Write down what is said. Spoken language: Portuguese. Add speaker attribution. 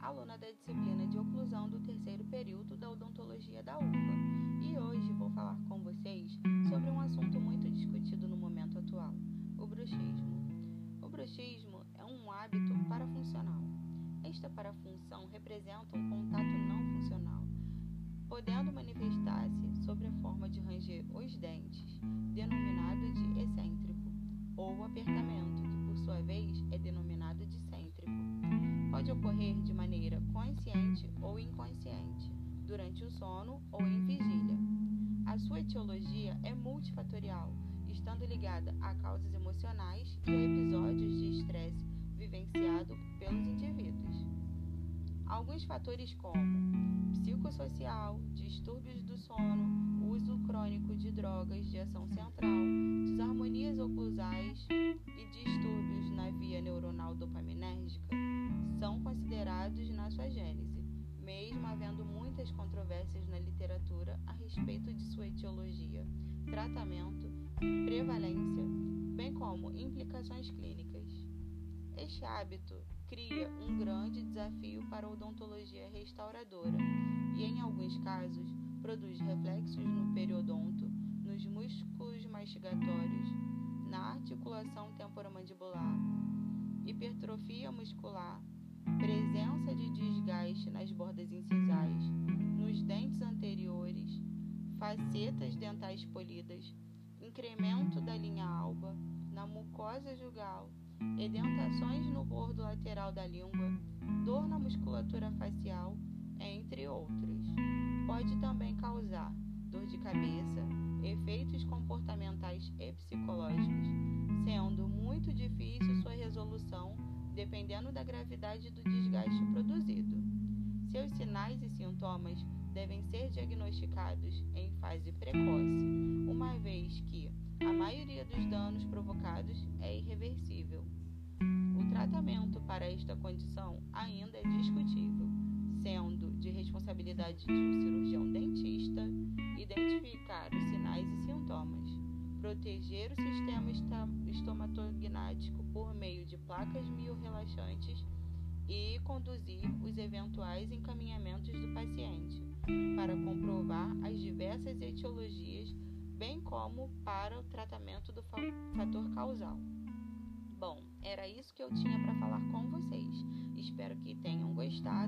Speaker 1: aluna da disciplina de oclusão do terceiro período da odontologia da UFA, e hoje vou falar com vocês sobre um assunto muito discutido no momento atual: o bruxismo. O bruxismo é um hábito parafuncional. Esta parafunção representa um contato não funcional, podendo manifestar-se sobre a forma de ranger os dentes, denominado de excêntrico, ou apertamento, que por sua vez é denominado de Pode ocorrer de maneira consciente ou inconsciente, durante o sono ou em vigília. A sua etiologia é multifatorial, estando ligada a causas emocionais e a episódios de estresse vivenciado pelos indivíduos. Alguns fatores como psicossocial, distúrbios do sono, uso crônico de drogas de ação central, muitas controvérsias na literatura a respeito de sua etiologia, tratamento, prevalência, bem como implicações clínicas. Este hábito cria um grande desafio para a odontologia restauradora e, em alguns casos, produz reflexos no periodonto, nos músculos mastigatórios, na articulação temporomandibular, hipertrofia muscular, presença de desgaste nas bordas incisais, facetas dentais polidas, incremento da linha alba, na mucosa jugal, edentações no bordo lateral da língua, dor na musculatura facial, entre outros. Pode também causar dor de cabeça, efeitos comportamentais e psicológicos, sendo muito difícil sua resolução dependendo da gravidade do desgaste produzido. Seus sinais e sintomas devem ser diagnosticados em fase precoce, uma vez que a maioria dos danos provocados é irreversível. O tratamento para esta condição ainda é discutível, sendo de responsabilidade de um cirurgião dentista identificar os sinais e sintomas, proteger o sistema estomatognático por meio de placas miorrelaxantes conduzir os eventuais encaminhamentos do paciente para comprovar as diversas etiologias, bem como para o tratamento do fator causal. Bom, era isso que eu tinha para falar com vocês. Espero que tenham gostado.